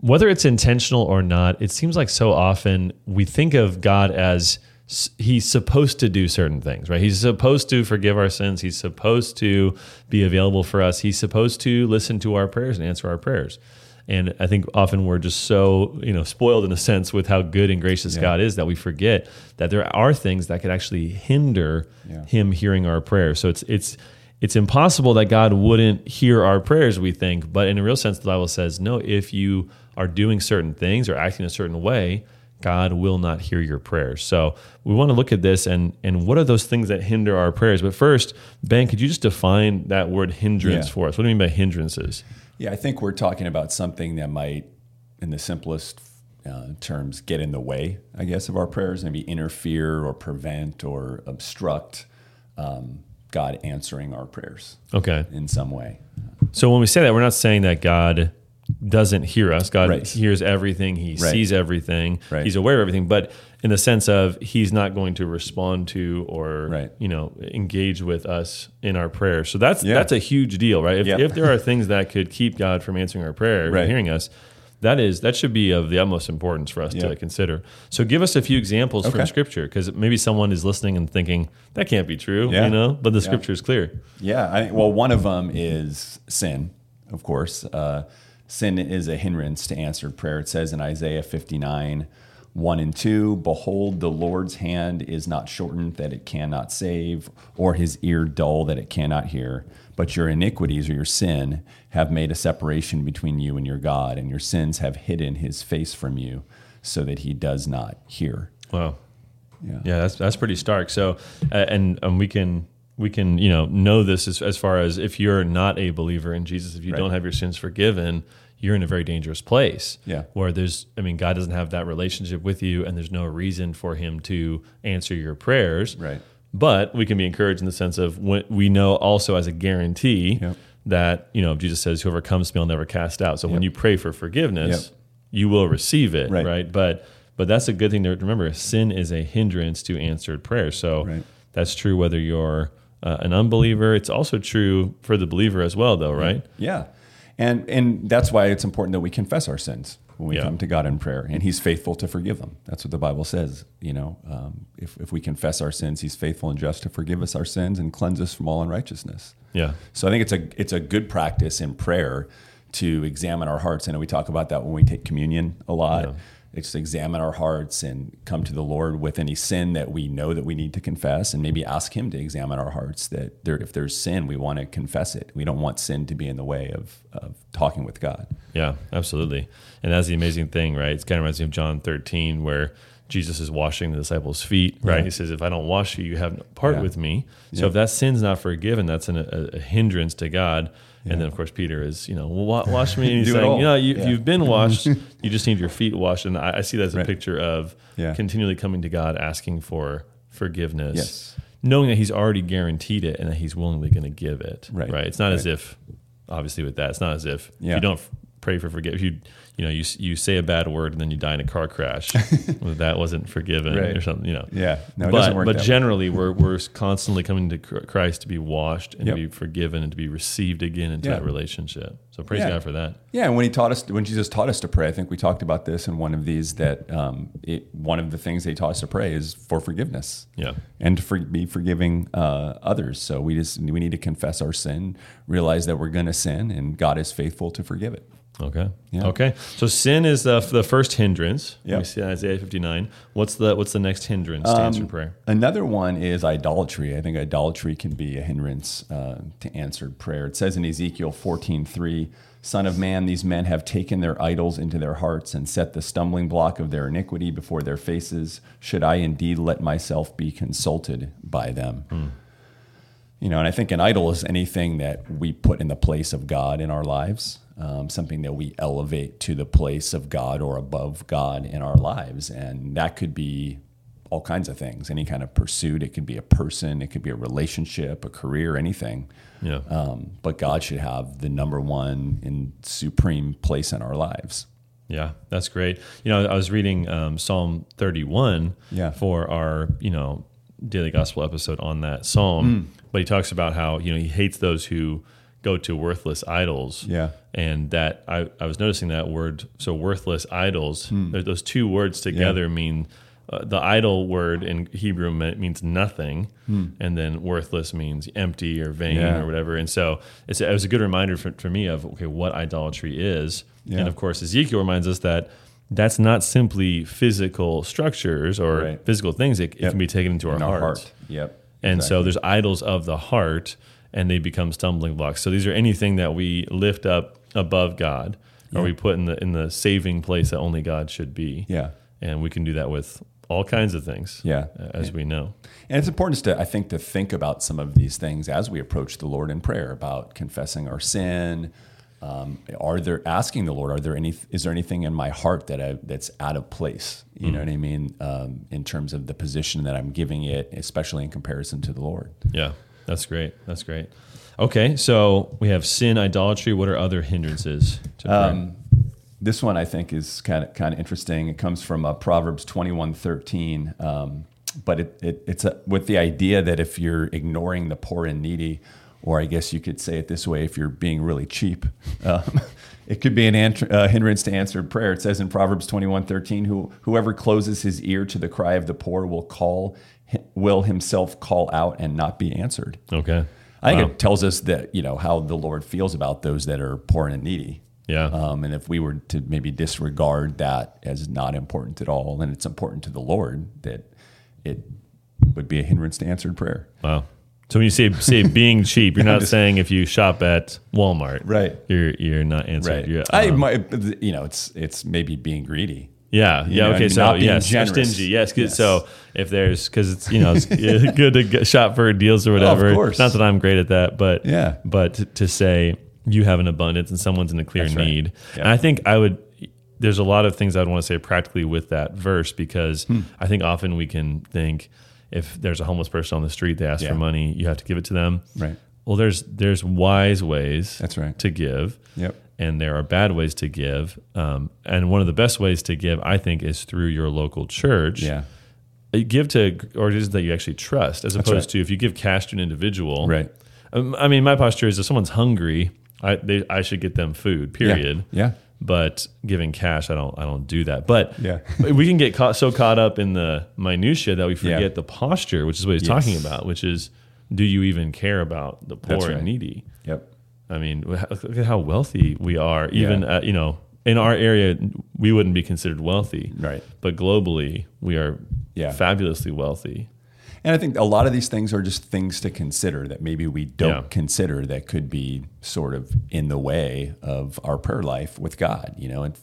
whether it's intentional or not, it seems like so often we think of God as he's supposed to do certain things, right? He's supposed to forgive our sins. He's supposed to be available for us. He's supposed to listen to our prayers and answer our prayers. And I think often we're just so, you know, spoiled in a sense with how good and gracious God is that we forget that there are things that could actually hinder Yeah. him hearing our prayers. So it's it's it's impossible that God wouldn't hear our prayers, we think, but in a real sense the Bible says, no, if you are doing certain things or acting a certain way, God will not hear your prayers. So we want to look at this and and what are those things that hinder our prayers? But first, Ben, could you just define that word hindrance Yeah. for us? What do you mean by hindrances? Yeah, I think we're talking about something that might, in the simplest uh, terms, get in the way, I guess, of our prayers, maybe interfere or prevent or obstruct um, God answering our prayers Okay. in some way. So when we say that, we're not saying that God doesn't hear us. God Right. hears everything. He Right. sees everything. Right. He's aware of everything. But in the sense of He's not going to respond to or you know engage with us in our prayers. So that's Yeah. that's a huge deal, right? If, Yeah. if there are things that could keep God from answering our prayer, or hearing us. That is that should be of the utmost importance for us Yeah. to consider. So give us a few examples from Scripture, because maybe someone is listening and thinking that can't be true, you know. But the. Scripture is clear. Yeah, I, well, one of them is sin, of course. Uh, sin is a hindrance to answered prayer. It says in Isaiah 59, 1 and 2 Behold, the Lord's hand is not shortened that it cannot save, or his ear dull that it cannot hear. But your iniquities or your sin have made a separation between you and your God, and your sins have hidden his face from you so that he does not hear. Wow. Yeah. Yeah, that's that's pretty stark. So, uh, and um, we can we can you know know this as, as far as if you're not a believer in Jesus, if you Right. don't have your sins forgiven, you're in a very dangerous place. Yeah. where there's, I mean, God doesn't have that relationship with you, and there's no reason for Him to answer your prayers. Right. But we can be encouraged in the sense of when we know also as a guarantee Yep. that you know Jesus says, "Whoever comes to me, I'll never cast out." So when you pray for forgiveness, Yep. you will receive it, Right. right? But but that's a good thing to remember. Sin is a hindrance to answered prayer. So Right. that's true whether you're uh, an unbeliever. It's also true for the believer as well, though, right? Yeah. And and that's why it's important that we confess our sins when we Yeah. come to God in prayer. And He's faithful to forgive them. That's what the Bible says. You know, um, if, if we confess our sins, He's faithful and just to forgive us our sins and cleanse us from all unrighteousness. Yeah. So I think it's a it's a good practice in prayer to examine our hearts. I know we talk about that when we take communion a lot. Yeah. To examine our hearts and come to the Lord with any sin that we know that we need to confess, and maybe ask Him to examine our hearts. That there, if there's sin, we want to confess it. We don't want sin to be in the way of of talking with God. Yeah, absolutely. And that's the amazing thing, right? It kind of reminds me of John 13, where Jesus is washing the disciples' feet, right? Yeah. He says, If I don't wash you, you have no part Yeah. with me. So Yeah. if that sin's not forgiven, that's an, a, a hindrance to God. And then, of course, Peter is, you know, well, wash me. And he's saying, you know, you, Yeah. you've been washed. you just need your feet washed. And I, I see that as a Right. picture of Yeah. continually coming to God, asking for forgiveness, Yes. knowing that He's already guaranteed it and that He's willingly going to give it. Right. Right. It's not as if, obviously, with that, it's not as if if Yeah. you don't pray for forgiveness, If you you know you you say a bad word and then you die in a car crash, well, that wasn't forgiven Right. or something. You know. Yeah. No, but but that way. generally, we're we're constantly coming to Christ to be washed and Yep. to be forgiven and to be received again into Yeah. that relationship. So praise Yeah. God for that. Yeah, and when he taught us, when Jesus taught us to pray, I think we talked about this in one of these. That um, it, one of the things they taught us to pray is for forgiveness. Yeah. and to for, be forgiving uh, others. So we just we need to confess our sin, realize that we're going to sin, and God is faithful to forgive it. Okay. Yeah. Okay. So sin is the, the first hindrance. Yep. We see Isaiah 59. What's the what's the next hindrance to Um, answered prayer? Another one is idolatry. I think idolatry can be a hindrance uh, to answered prayer. It says in Ezekiel 14:3, "Son of man, these men have taken their idols into their hearts and set the stumbling block of their iniquity before their faces. Should I indeed let myself be consulted by them?" You know, and I think an idol is anything that we put in the place of God in our lives, um, something that we elevate to the place of God or above God in our lives. And that could be all kinds of things, any kind of pursuit. It could be a person, it could be a relationship, a career, anything. Yeah. Um, but God should have the number one and supreme place in our lives. Yeah, that's great. You know, I was reading um, Psalm 31 Yeah. for our, you know, daily gospel episode on that psalm, Mm. but he talks about how, you know, he hates those who go to worthless idols. Yeah. And that I, I was noticing that word. So worthless idols, Hmm. those two words together mean uh, the idol word in Hebrew means nothing. And then worthless means empty or vain Hmm. Yeah. or whatever. And so it's, it was a good reminder for, for me of, okay, what idolatry is. Yeah. And of course, Ezekiel reminds us that that's not simply physical structures or Right. physical things. It, it can be taken into our, In heart. our heart. Yep. And so there's idols of the heart and they become stumbling blocks. So these are anything that we lift up above God or we put in the in the saving place that only God should be. Yeah. And we can do that with all kinds of things. Yeah. uh, As we know. And it's important to, I think, to think about some of these things as we approach the Lord in prayer about confessing our sin. Um, are there asking the Lord? Are there any? Is there anything in my heart that I, that's out of place? You know what I mean? Um, in terms of the position that I'm giving it, especially in comparison to the Lord. Yeah. That's great. That's great. Okay, so we have sin, idolatry. What are other hindrances to? Um, this one I think is kind of kind of interesting. It comes from uh, Proverbs twenty one thirteen, um, but it, it it's a, with the idea that if you're ignoring the poor and needy, or I guess you could say it this way, if you're being really cheap, um, it could be an uh, hindrance to answered prayer. It says in Proverbs twenty one thirteen, who whoever closes his ear to the cry of the poor will call will himself call out and not be answered. okay. I think Wow. it tells us that you know how the Lord feels about those that are poor and needy. Yeah. Um, and if we were to maybe disregard that as not important at all, then it's important to the Lord that it would be a hindrance to answered prayer. Wow. So when you say say being cheap, you're not just- saying if you shop at Walmart, Right. You're you're not answering. Right. You're, I um, might, you know, it's it's maybe being greedy. Yeah, You yeah, know, okay. So not yes, stingy. Yes. Yes. So if there's because it's you know it's good to get shop for deals or whatever. Of course. Not that I'm great at that, but Yeah. But to, to say you have an abundance and someone's in a clear That's right. need, Yeah. and I think I would. There's a lot of things I'd want to say practically with that verse because Hmm. I think often we can think if there's a homeless person on the street, they ask Yeah. for money, you have to give it to them. Right. Well, there's there's wise ways. That's right. To give Yep. and there are bad ways to give. Um, and one of the best ways to give, I think, is through your local church. Yeah. Uh, Give to organizations that you actually trust, as opposed right. to if you give cash to an individual. Right. Um, I mean, my posture is if someone's hungry, I they, I should get them food. Period. Yeah. But giving cash, I don't I don't do that. But Yeah. we can get caught so caught up in the minutia that we forget Yeah. the posture, which is what he's Yes. talking about, which is do you even care about the poor That's and needy? Yep. I mean, look at how wealthy we are. Even Yeah. uh, you know, in our area, we wouldn't be considered wealthy, Right. but globally, we are Yeah. fabulously wealthy. And I think a lot of these things are just things to consider that maybe we don't Yeah. consider that could be sort of in the way of our prayer life with God. You know, and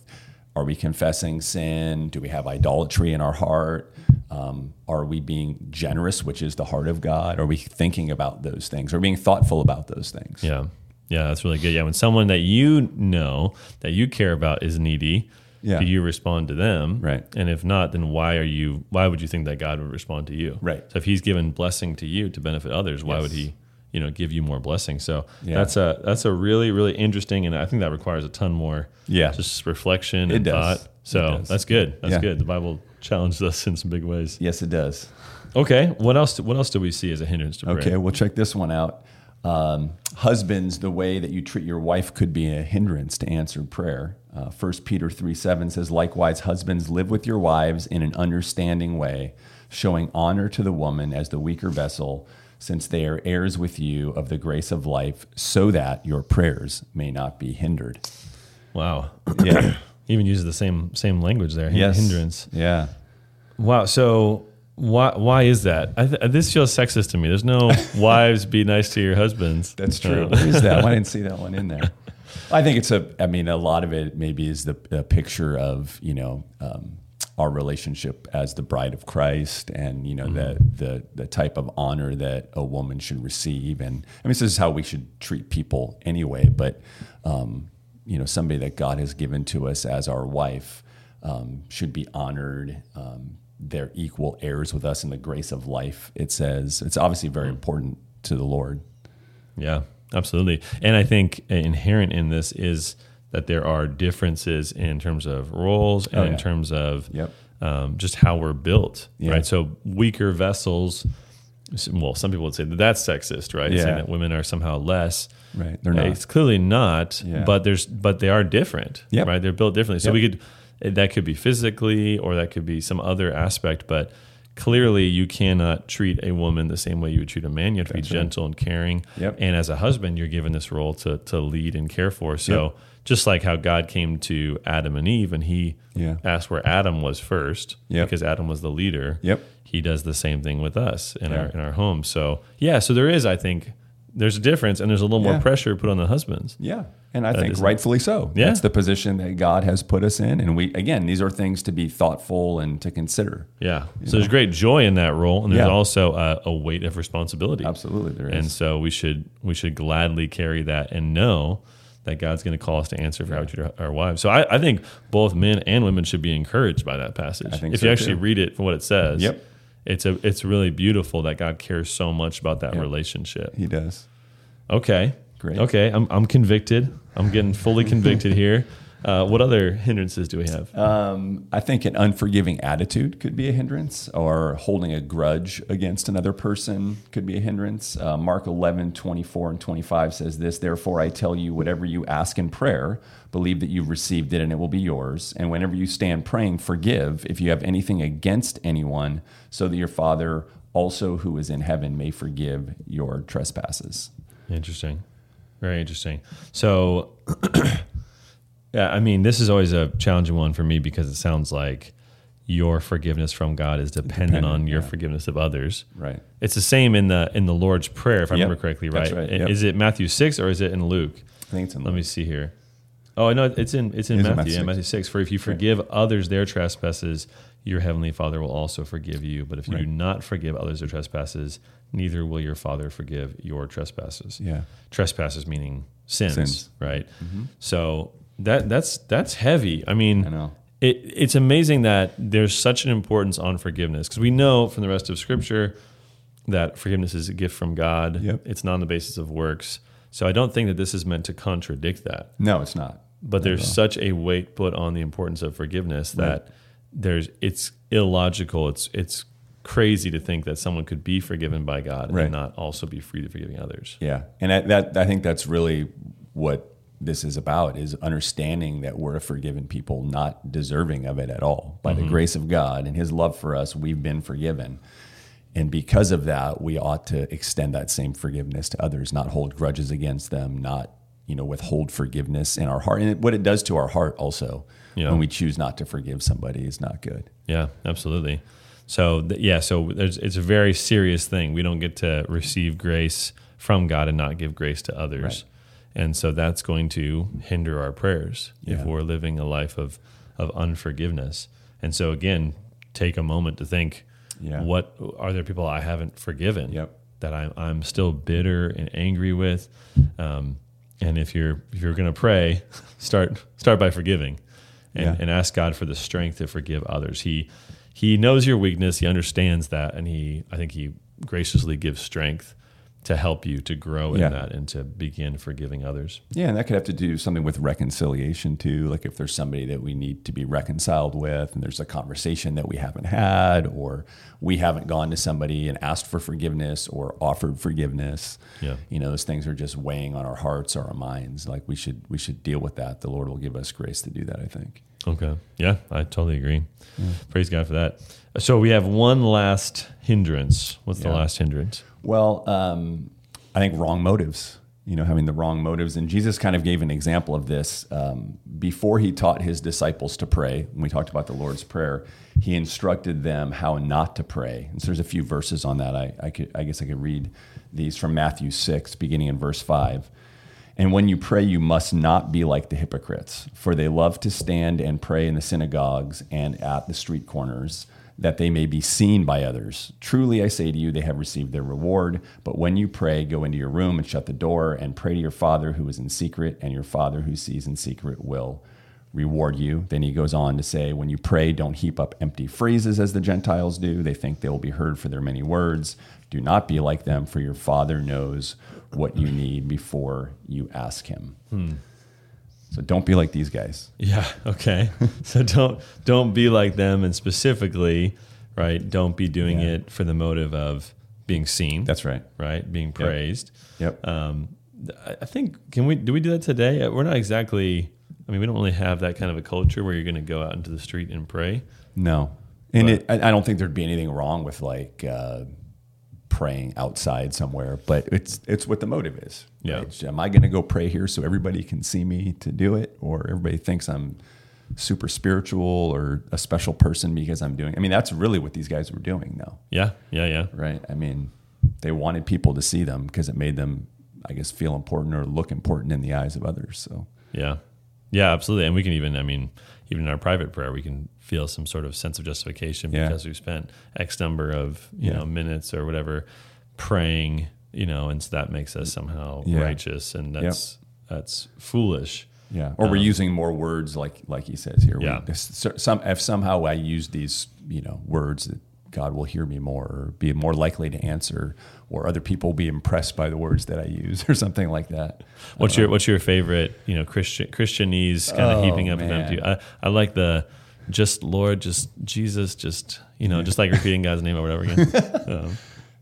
are we confessing sin? Do we have idolatry in our heart? Um, are we being generous, which is the heart of God? Are we thinking about those things? Are we being thoughtful about those things? Yeah, yeah, that's really good. Yeah, when someone that you know that you care about is needy, Yeah. do you respond to them? Right. And if not, then why are you? Why would you think that God would respond to you? Right. So if He's given blessing to you to benefit others, why Yes. would He? You know, give you more blessing. So Yeah. that's a that's a really really interesting, and I think that requires a ton more Yeah. just reflection It and does. thought. So does. that's good. That's Yeah. good. The Bible challenged us in some big ways. Yes, it does. Okay, what else? What else do we see as a hindrance to prayer? Okay, we'll check this one out. Um, husbands, the way that you treat your wife could be a hindrance to answered prayer. Uh, 1 Peter 3 7 says, Likewise, husbands, live with your wives in an understanding way, showing honor to the woman as the weaker vessel, since they are heirs with you of the grace of life, so that your prayers may not be hindered. Wow. Yeah. Even uses the same same language there. yes. Hindrance. Yeah. Wow. So why why is that? I th- this feels sexist to me. There's no wives be nice to your husbands. That's true. Uh, What is that? Why didn't see that one in there? I think it's a. I mean, a lot of it maybe is the a picture of you know um, our relationship as the bride of Christ, and you know the the the type of honor that a woman should receive. And I mean, this is how we should treat people anyway. But um, you know, somebody that God has given to us as our wife um, should be honored. Um, they're equal heirs with us in the grace of life. It says it's obviously very important to the Lord. yeah, absolutely. And I think inherent in this is that there are differences in terms of roles and Oh, in terms of Yep. um, just how we're built, Yeah. right? So weaker vessels. Well, some people would say that that's sexist, right? Yeah. Saying that women are somehow less. Right. They're not. It's clearly not, Yeah. but there's but they are different. Yep. Right. They're built differently. So Yep. we could that could be physically or that could be some other aspect, but clearly you cannot treat a woman the same way you would treat a man. You have to That's be right. gentle and caring. Yep. And as a husband, you're given this role to to lead and care for. So just like how God came to Adam and Eve and he Yeah. asked where Adam was first Yep. because Adam was the leader Yep. he does the same thing with us in Yeah. our in our home. So yeah, so there is, I think, there's a difference, and there's a little more pressure put on the husbands. Yeah. And I think rightfully so. Yeah. That's the position that God has put us in. And we, again, these are things to be thoughtful and to consider. Yeah. So there's great joy in that role, and there's Yeah. also a, a weight of responsibility. Absolutely. There is. And so we should we should gladly carry that and know that God's going to call us to answer for how we treat our, our wives. So I, I think both men and women should be encouraged by that passage. I think if so, you actually too. read it for what it says, Yep. it's a it's really beautiful that God cares so much about that Yep. relationship. he does. Okay. Great. Okay. I'm, I'm convicted. I'm getting fully convicted here. Uh, what other hindrances do we have? Um, I think an unforgiving attitude could be a hindrance, or holding a grudge against another person could be a hindrance. Uh, Mark 11, 24 and 25 says this Therefore, I tell you, whatever you ask in prayer, believe that you've received it and it will be yours. And whenever you stand praying, forgive if you have anything against anyone, so that your Father also who is in heaven may forgive your trespasses. Interesting. Very interesting. So, yeah, I mean, this is always a challenging one for me because it sounds like your forgiveness from God is dependent, Dependent, on your yeah. forgiveness of others. Right. It's the same in the in the Lord's prayer, if I Yep, remember correctly, right? that's right, yep. Is it Matthew six or is it in Luke? I think it's in Let me see here. Oh no, it's in it's in it Matthew. Matthew yeah? Matthew six. For if you forgive others their trespasses, your heavenly Father will also forgive you. But if you do not forgive others their trespasses, neither will your Father forgive your trespasses. Yeah. Trespasses meaning sins, Sins. right? Mm-hmm. So that that's that's heavy. I mean, I know. it, it's amazing that there's such an importance on forgiveness because we know from the rest of Scripture that forgiveness is a gift from God. Yep. It's not on the basis of works. So I don't think that this is meant to contradict that. No, it's not. But there's such a weight put on the importance of forgiveness that there's it's illogical. It's it's crazy to think that someone could be forgiven by God Right. and not also be free to forgiving others. Yeah, and I, that I think that's really what this is about: is understanding that we're a forgiven people, not deserving of it at all. By the mm-hmm. grace of God and His love for us, we've been forgiven, and because of that, we ought to extend that same forgiveness to others, not hold grudges against them, not you know withhold forgiveness in our heart. And what it does to our heart also Yeah. when we choose not to forgive somebody is not good. Yeah, absolutely. So th- yeah, so there's, it's a very serious thing. We don't get to receive grace from God and not give grace to others, Right. And so that's going to hinder our prayers if we're living a life of of unforgiveness. And so again, take a moment to think: Yeah. what are there people I haven't forgiven Yep. that I'm I'm still bitter and angry with? Um, and if you're if you're going to pray, start start by forgiving and, Yeah. and ask God for the strength to forgive others. He he knows your weakness, he understands that, and he I think he graciously gives strength to help you to grow in Yeah. that and to begin forgiving others. Yeah, and that could have to do something with reconciliation too. Like if there's somebody that we need to be reconciled with, and there's a conversation that we haven't had, or we haven't gone to somebody and asked for forgiveness or offered forgiveness. Yeah. You know, those things are just weighing on our hearts or our minds. Like we should we should deal with that. The Lord will give us grace to do that. I think. Okay. Yeah, I totally agree. Praise God for that. So we have one last hindrance. What's the last hindrance? Well, um, I think wrong motives. You know, having the wrong motives, and Jesus kind of gave an example of this um, before he taught his disciples to pray. When we talked about the Lord's prayer, he instructed them how not to pray. And so there's a few verses on that. I, I could, I guess, I could read these from Matthew six, beginning in verse five. And when you pray, you must not be like the hypocrites, for they love to stand and pray in the synagogues and at the street corners, that they may be seen by others. Truly, I say to you, they have received their reward. But when you pray, go into your room and shut the door and pray to your Father who is in secret, and your Father who sees in secret will reward you. Then he goes on to say, When you pray, don't heap up empty phrases as the Gentiles do. They think they will be heard for their many words. Do not be like them, for your Father knows what you need before you ask him. So don't be like these guys. Yeah. Okay. so don't don't be like them, and specifically, right? Don't be doing Yeah. it for the motive of being seen. That's right. right. Being praised. Yep. Um, I I think can we do we do that today? We're not exactly. I mean, we don't really have that kind of a culture where you're going to go out into the street and pray. No, and it, I I don't think there'd be anything wrong with like uh, praying outside somewhere, but it's it's what the motive is. Yeah. right? Am I going to go pray here so everybody can see me to do it, or everybody thinks I'm super spiritual or a special person because I'm doing? I mean, that's really what these guys were doing, though, Yeah, yeah, yeah. right? I mean, they wanted people to see them because it made them, I guess, feel important or look important in the eyes of others. So Yeah. Yeah, absolutely. And we can even, I mean, even in our private prayer, we can feel some sort of sense of justification Yeah. because we've spent X number of, you Yeah. know, minutes or whatever praying, you know, and so that makes us somehow Yeah. righteous and that's that's foolish. Yeah, or we're um, using more words, like like he says here. We- Yeah. s- some if somehow I use these, you know, words that God will hear me more, or be more likely to answer, or other people will be impressed by the words that I use, or something like that. What's your what's your favorite, you know, Christian Christianese kind of Oh, heaping up of man. empty? I, I like the just Lord, just Jesus, just you know, just like repeating God's name over and over again. Um,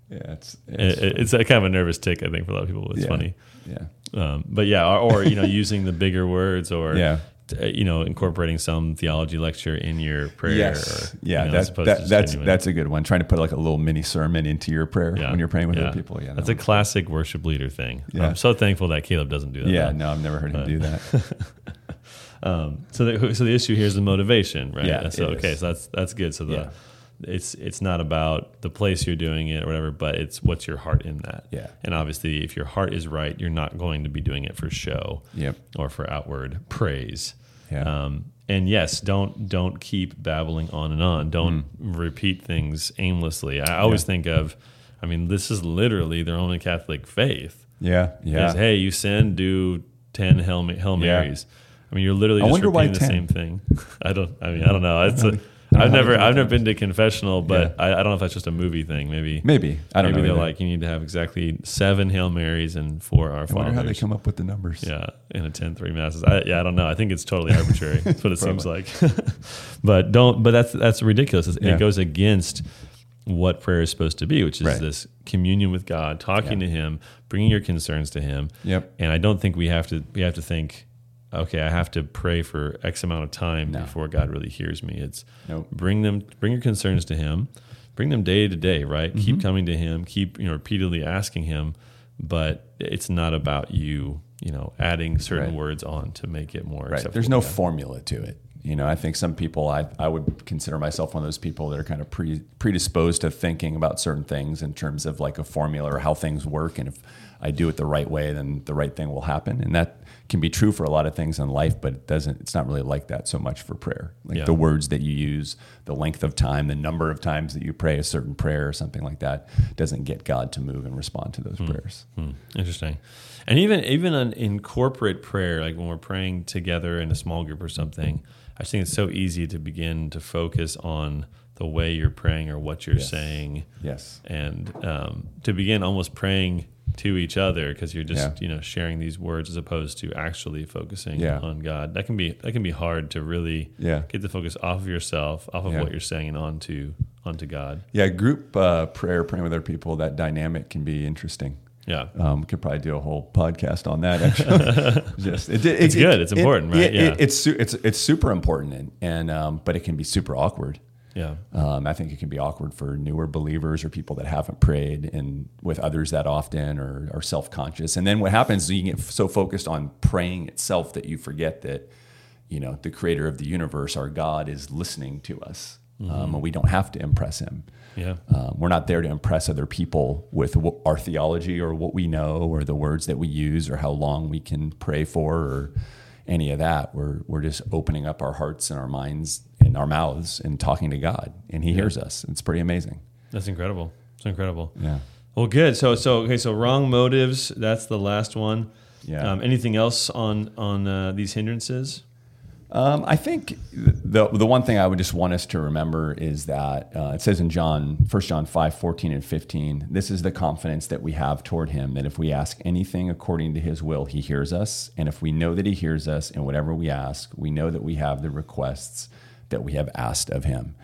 Yeah, it's it's, it- it's a kind of a nervous tic, I think, for a lot of people. It's yeah, funny. Yeah, um, but yeah, or, or you know, using the bigger words, or Yeah. Uh, you know, incorporating some theology lecture in your prayer. yes, or, yeah. you know, that, that that's genuine- that's a good one. Trying to put like a little mini sermon into your prayer yeah, when you're praying with yeah. other people. Yeah, that's that a classic worship leader thing. Yeah. I'm so thankful that Caleb doesn't do that. yeah. though. No, I've never heard him do that. Um, so the so the issue here is the motivation, right? Yeah, So okay, is. so that's that's good. So the. It's it's not about the place you're doing it or whatever, but it's what's your heart in that. Yeah. And obviously, if your heart is right, you're not going to be doing it for show. Yep. Or for outward praise. Yeah. Um, and yes, don't don't keep babbling on and on. Don't Mm. repeat things aimlessly. I always Yeah. think of, I mean, this is literally their only Catholic faith. Yeah, yeah. Is hey, you sin, do ten Hail, Hail Yeah. I mean, you're literally just repeating the 10? same thing. I don't. I mean, I don't know. It's a, don't know I've never. I've never been to confessional, but I, I don't know if that's just a movie thing. Maybe. Maybe I don't maybe know. they're like you need to have exactly seven Hail Marys and four Our I wonder Fathers. how they come up with the numbers. Yeah, in a 10 3 masses. I, yeah, I don't know. I think it's totally arbitrary. That's what it seems like. but don't but that's that's ridiculous. Yeah. It goes against what prayer is supposed to be, which is Right. this communion with God, talking Yeah. to him, bringing your concerns to him. Yep. And I don't think we have to we have to think okay, I have to pray for X amount of time No. before God really hears me. It's Nope. bring them bring your concerns to him. Bring them day to day, right? Mm-hmm. Keep coming to him, keep, you know, repeatedly asking him, but it's not about you, you know, adding certain Right. words on to make it more Right. acceptable. There's no God. formula to it. You know, I think some people, I, I would consider myself one of those people that are kind of pre, predisposed to thinking about certain things in terms of like a formula or how things work. And if I do it the right way, then the right thing will happen. And that can be true for a lot of things in life, but it doesn't, it's not really like that so much for prayer. Like Yeah. the words that you use, the length of time, the number of times that you pray a certain prayer or something like that doesn't get God to move and respond to those prayers. Hmm, interesting. And even even in corporate prayer, like when we're praying together in a small group or something, I think it's so easy to begin to focus on the way you're praying or what you're Yes. saying, Yes. and um, to begin almost praying to each other because you're just Yeah. you know sharing these words as opposed to actually focusing Yeah. on God. That can be that can be hard to really Yeah. get the focus off of yourself, off of what you're saying, and onto onto God. Yeah, group uh, prayer, praying with other people, that dynamic can be interesting. Yeah. Um, we could probably do a whole podcast on that. Actually, just it, it, It's it- good. It's important, right? Yeah. it's su- it's it's super important, and, and um, but it can be super awkward. Yeah. Um, I think it can be awkward for newer believers or people that haven't prayed and with others that often or are self conscious. And then what happens is you get so focused on praying itself that you forget that, you know, the creator of the universe, our God, is listening to us. Um, and we don't have to impress him. Yeah. Um, we're not there to impress other people with wh- our theology or what we know or the words that we use or how long we can pray for or any of that. We're, we're just opening up our hearts and our minds and our mouths and talking to God, and He hears us. It's pretty amazing. That's incredible. It's incredible. Yeah. Well, good. So, so okay. So, wrong motives. That's the last one. Yeah. Um, anything else on on uh, these hindrances? Um, I think the the one thing I would just want us to remember is that uh, it says in John, 1 John 5, 14 and 15, this is the confidence that we have toward him, that if we ask anything according to his will, he hears us. And if we know that he hears us in whatever we ask, we know that we have the requests that we have asked of him.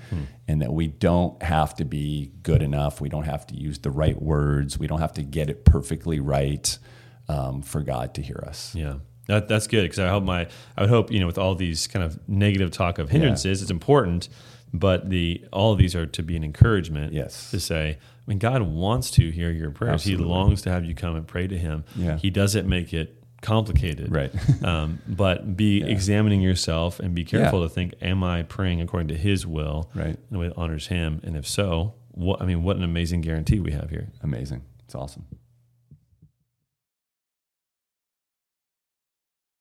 And that we don't have to be good enough. We don't have to use the right words. We don't have to get it perfectly right. um, for God to hear us. Yeah. That, that's good because I hope my I would hope you know with all these kind of negative talk of hindrances, it's important, but the all of these are to be an encouragement. Yes. to say, I mean, God wants to hear your prayers. Absolutely. He longs to have you come and pray to Him. Yeah. He doesn't make it complicated. Right. um, but be examining yourself and be careful to think, am I praying according to His will? Right. In a way that honors Him, and if so, what I mean, what an amazing guarantee we have here. Amazing. It's awesome.